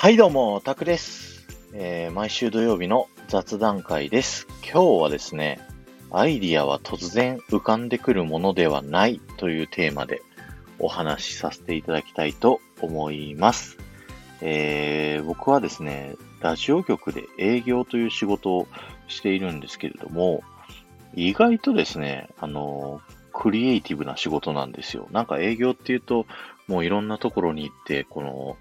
はいどうも、タクです、えー毎週土曜日の雑談会です。今日はですね、アイディアは突然浮かんでくるものではないというテーマでお話しさせていただきたいと思います。えー僕はですね、ラジオ局で営業という仕事をしているんですけれども、意外とですね、あの、クリエイティブな仕事なんですよ。なんか営業っていうと、もういろんなところに行って、この、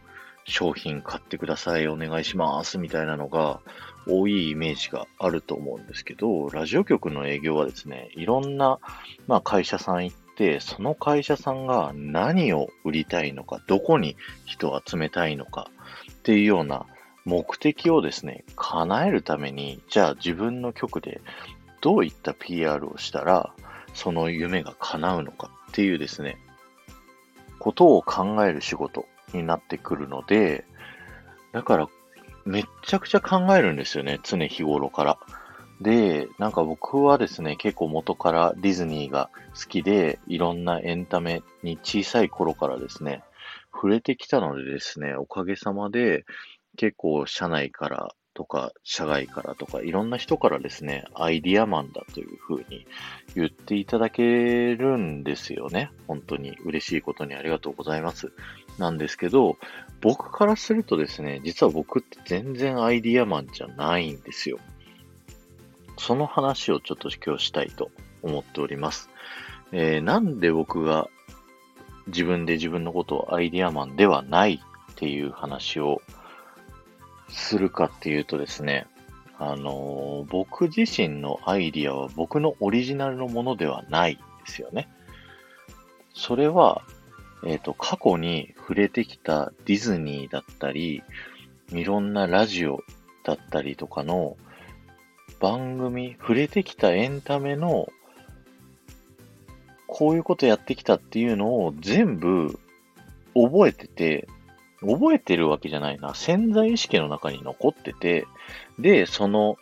商品買ってください、お願いします、みたいなのが多いイメージがあると思うんですけど、ラジオ局の営業はですね、いろんな、まあ、会社さん行って、その会社さんが何を売りたいのか、どこに人を集めたいのかっていうような目的をですね、叶えるために、じゃあ自分の局でどういった PR をしたら、その夢が叶うのかっていうですね、ことを考える仕事。になってくるので、だから、めっちゃくちゃ考えるんですよね、常日頃から。で、なんか僕はですね、結構元からディズニーが好きで、いろんなエンタメに小さい頃からですね、触れてきたのでですね、おかげさまで、結構社内からとか、社外からとか、いろんな人からですね、アイディアマンだというふうに言っていただけるんですよね。本当に嬉しいことにありがとうございます。なんですけど、僕からするとですね、実は僕って全然アイディアマンじゃないんですよ。その話をちょっと今日したいと思っております。えーなんで僕が自分で自分のことをアイディアマンではないっていう話をするかっていうとですね、あのー僕自身のアイディアは僕のオリジナルのものではないんですよね。それは、えっ、と、過去に触れてきたディズニーだったり、いろんなラジオだったりとかの番組、触れてきたエンタメの、こういうことやってきたっていうのを全部覚えてて、覚えてるわけじゃないな。潜在意識の中に残ってて、で、その、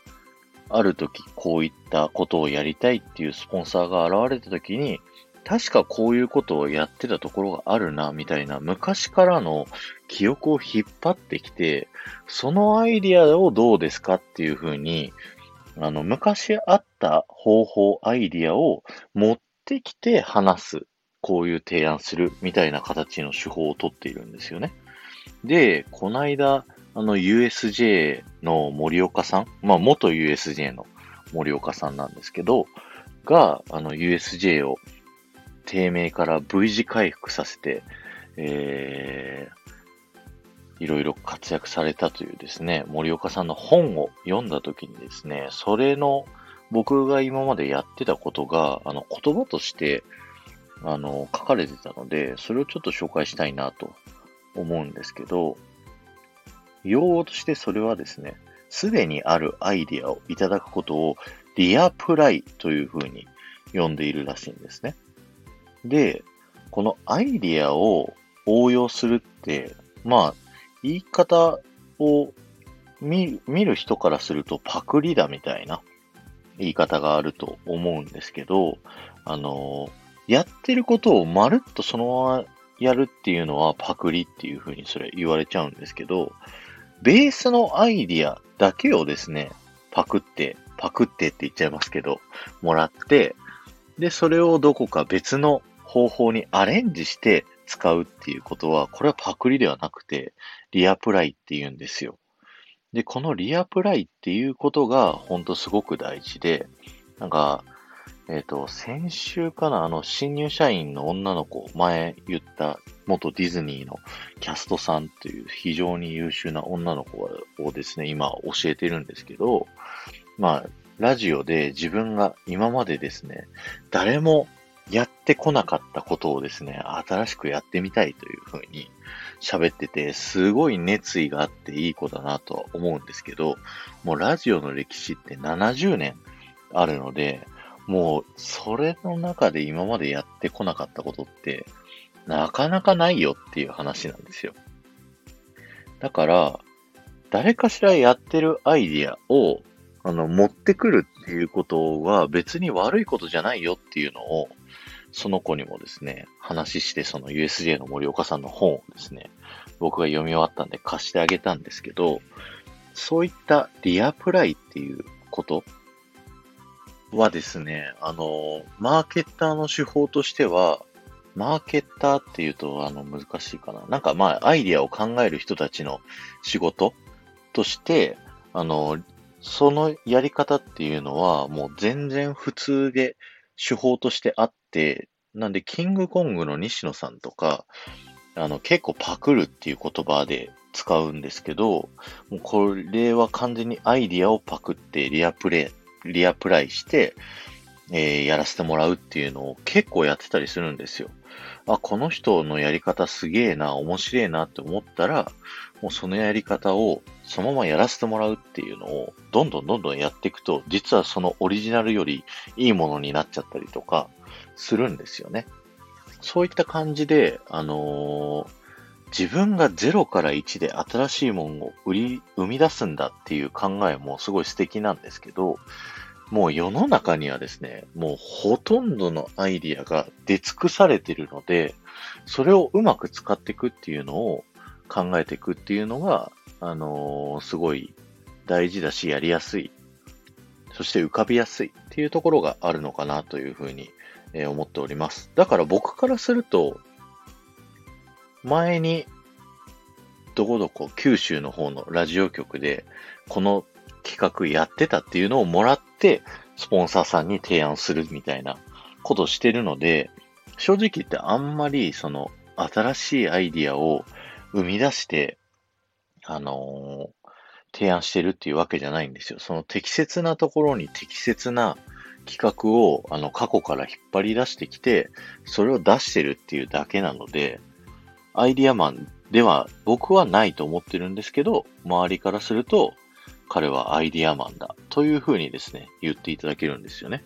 ある時こういったことをやりたいっていうスポンサーが現れた時に、確かこういうことをやってたところがあるな、みたいな昔からの記憶を引っ張ってきて、そのアイディアをどうですかっていうふうに、あの、昔あった方法、アイディアを持ってきて話す。こういう提案するみたいな形の手法をとっているんですよね。で、この間、あの USJ の森岡さん、まあ元 USJ の森岡さんなんですけど、が、あの USJ を低迷から V 字回復させて、えー、いろいろ活躍されたというですね、森岡さんの本を読んだときにですね、それの僕が今までやってたことが、あの言葉として、あの、書かれてたので、それをちょっと紹介したいなと思うんですけど、用語としてそれはですね、すでにあるアイディアをいただくことをリアプライというふうに呼んでいるらしいんですね。で、このアイディアを応用するって、まあ、言い方を見る人からするとパクリだみたいな言い方があると思うんですけど、あの、やってることをまるっとそのままやるっていうのはパクリっていうふうにそれ言われちゃうんですけど、ベースのアイディアだけをですね、パクって、パクってって言っちゃいますけど、もらって、で、それをどこか別の方法にアレンジして使うっていうことは、これはパクリではなくて、リアプライって言うんですよ。で、このリアプライっていうことが、ほんとすごく大事で、なんか、えっ、と、先週かな、あの、新入社員の女の子、前言った元ディズニーのキャストさんという非常に優秀な女の子をですね、今教えてるんですけど、まあ、ラジオで自分が今までですね、誰もやってこなかったことをですね、新しくやってみたいというふうに喋ってて、すごい熱意があっていい子だなとは思うんですけど、もうラジオの歴史って70年あるので、もうそれの中で今までやってこなかったことって、なかなかないよっていう話なんですよ。だから、誰かしらやってるアイディアを、あの、持ってくるっていうことは別に悪いことじゃないよっていうのを、その子にもですね、話してその USJ の森岡さんの本をですね、僕が読み終わったんで貸してあげたんですけど、そういったリアプライっていうことはですね、あの、マーケッターの手法としては、マーケッターっていうと、あの、難しいかな。なんかまあ、アイディアを考える人たちの仕事として、あの、そのやり方っていうのは、もう全然普通で手法としてあって、なんで、キングコングの西野さんとか、あの、結構パクるっていう言葉で使うんですけど、もうこれは完全にアイディアをパクってリアプレイ、リアプライして、えー、やらせてもらうっていうのを結構やってたりするんですよ。あ、この人のやり方すげえな、面白いなって思ったら、もうそのやり方をそのままやらせてもらうっていうのを、どんどんどんどんやっていくと、実はそのオリジナルよりいいものになっちゃったりとかするんですよね。そういった感じで、あのー、自分が0から1で新しいものを売り、生み出すんだっていう考えもすごい素敵なんですけど、もう世の中にはですね、もうほとんどのアイディアが出尽くされてるので、それをうまく使っていくっていうのを考えていくっていうのが、あのー、すごい大事だし、やりやすい。そして浮かびやすいっていうところがあるのかなというふうに、え思っております。だから僕からすると、前に、どこどこ九州の方のラジオ局で、この企画やってたっていうのをもらって、スポンサーさんに提案するみたいなことしてるので、正直言ってあんまりその新しいアイディアを生み出して、あのー、提案してるっていうわけじゃないんですよ。その適切なところに適切な企画をあの過去から引っ張り出してきて、それを出してるっていうだけなので、アイディアマンでは僕はないと思ってるんですけど、周りからすると、彼はアイディアマンだというふうにですね、言っていただけるんですよね。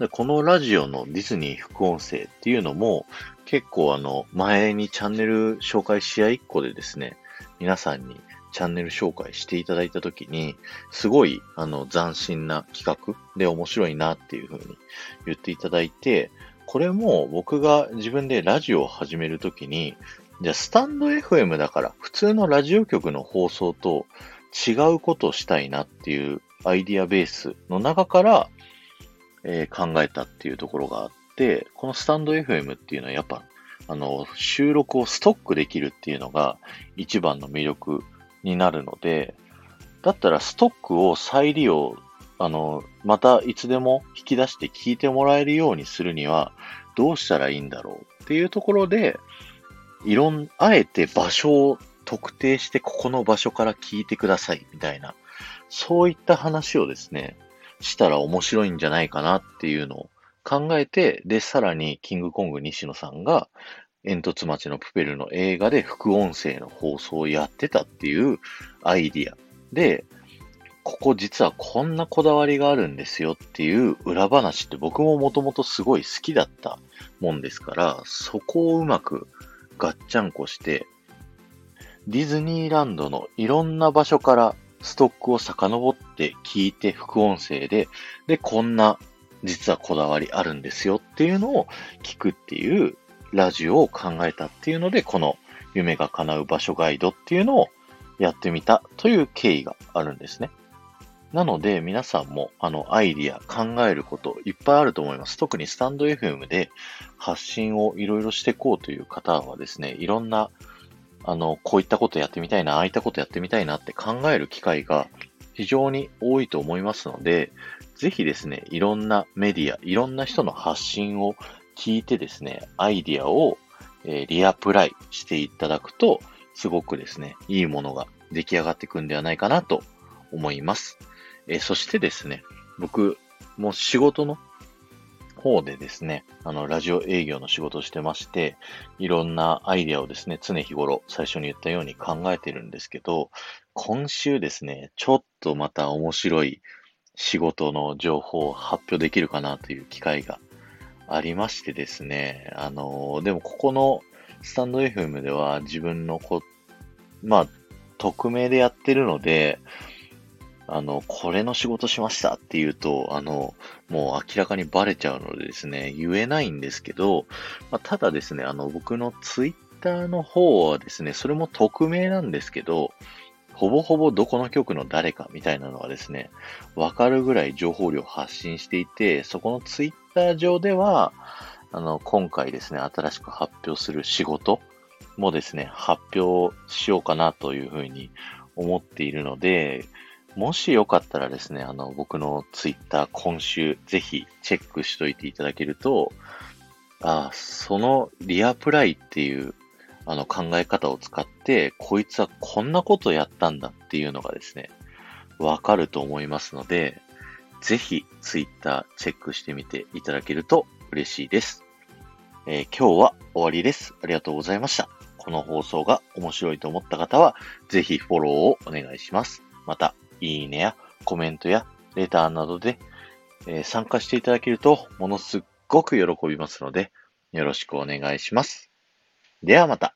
でこのラジオのディズニー副音声っていうのも、結構あの、前にチャンネル紹介し合いっこでですね、皆さんにチャンネル紹介していただいたときに、すごい、あの、斬新な企画で面白いなっていうふうに言っていただいて、これも僕が自分でラジオを始めるときに、じゃあスタンド FM だから、普通のラジオ局の放送と違うことをしたいなっていうアイディアベースの中から、えー、考えたっていうところがあって、このスタンド FM っていうのはやっぱ、あの、収録をストックできるっていうのが一番の魅力になるので、だったらストックを再利用、あの、またいつでも引き出して聞いてもらえるようにするにはどうしたらいいんだろうっていうところで、いろん、あえて場所を特定してここの場所から聞いてくださいみたいな、そういった話をですね、したら面白いんじゃないかなっていうのを考えて、で、さらにキングコング西野さんが煙突町のプペルの映画で副音声の放送をやってたっていうアイディア。で、ここ実はこんなこだわりがあるんですよっていう裏話って僕ももともとすごい好きだったもんですから、そこをうまくガッチャンコして、ディズニーランドのいろんな場所からストックを遡って聞いて副音声で、で、こんな実はこだわりあるんですよっていうのを聞くっていうラジオを考えたっていうので、この夢が叶う場所ガイドっていうのをやってみたという経緯があるんですね。なので、皆さんも、あの、アイディア、考えることいっぱいあると思います。特にスタンド FM で発信をいろいろしていこうという方はですね、いろんな、あの、こういったことやってみたいな、ああいったことやってみたいなって考える機会が非常に多いと思いますので、ぜひですね、いろんなメディア、いろんな人の発信を聞いてですね、アイディアを、えー、リアプライしていただくと、すごくですね、いいものが出来上がっていくんではないかなと思います。えー、そしてですね、僕、もう仕事の方でですね、あの、ラジオ営業の仕事をしてまして、いろんなアイデアをですね、常日頃最初に言ったように考えてるんですけど、今週ですね、ちょっとまた面白い仕事の情報を発表できるかなという機会がありましてですね、あの、でもここのスタンド FM では自分のこ、まあ、匿名でやってるので、あの、これの仕事しましたって言うと、あの、もう明らかにバレちゃうのでですね、言えないんですけど、まあ、ただですね、あの、僕のツイッターの方はですね、それも匿名なんですけど、ほぼほぼどこの局の誰かみたいなのがですね、わかるぐらい情報量発信していて、そこのツイッター上では、あの、今回ですね、新しく発表する仕事もですね、発表しようかなというふうに思っているので、もしよかったらですね、あの、僕のツイッター今週ぜひチェックしといていただけると、あそのリアプライっていうあの考え方を使って、こいつはこんなことやったんだっていうのがですね、わかると思いますので、ぜひツイッターチェックしてみていただけると嬉しいです。えー、今日は終わりです。ありがとうございました。この放送が面白いと思った方は、ぜひフォローをお願いします。また、いいねやコメントやレターなどで、えー、参加していただけるとものすっごく喜びますので、よろしくお願いします。ではまた。